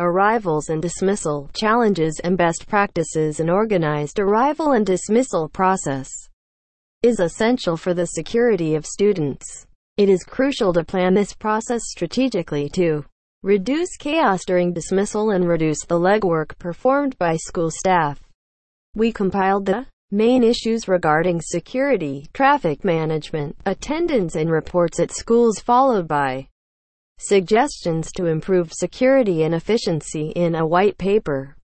arrivals and dismissal, challenges and best practices An organized arrival and dismissal process is essential for the security of students. It is crucial to plan this process strategically to reduce chaos during dismissal and reduce the legwork performed by school staff. We compiled the main issues regarding security, traffic management, attendance and reports at schools followed by suggestions to improve security and efficiency in a white paper.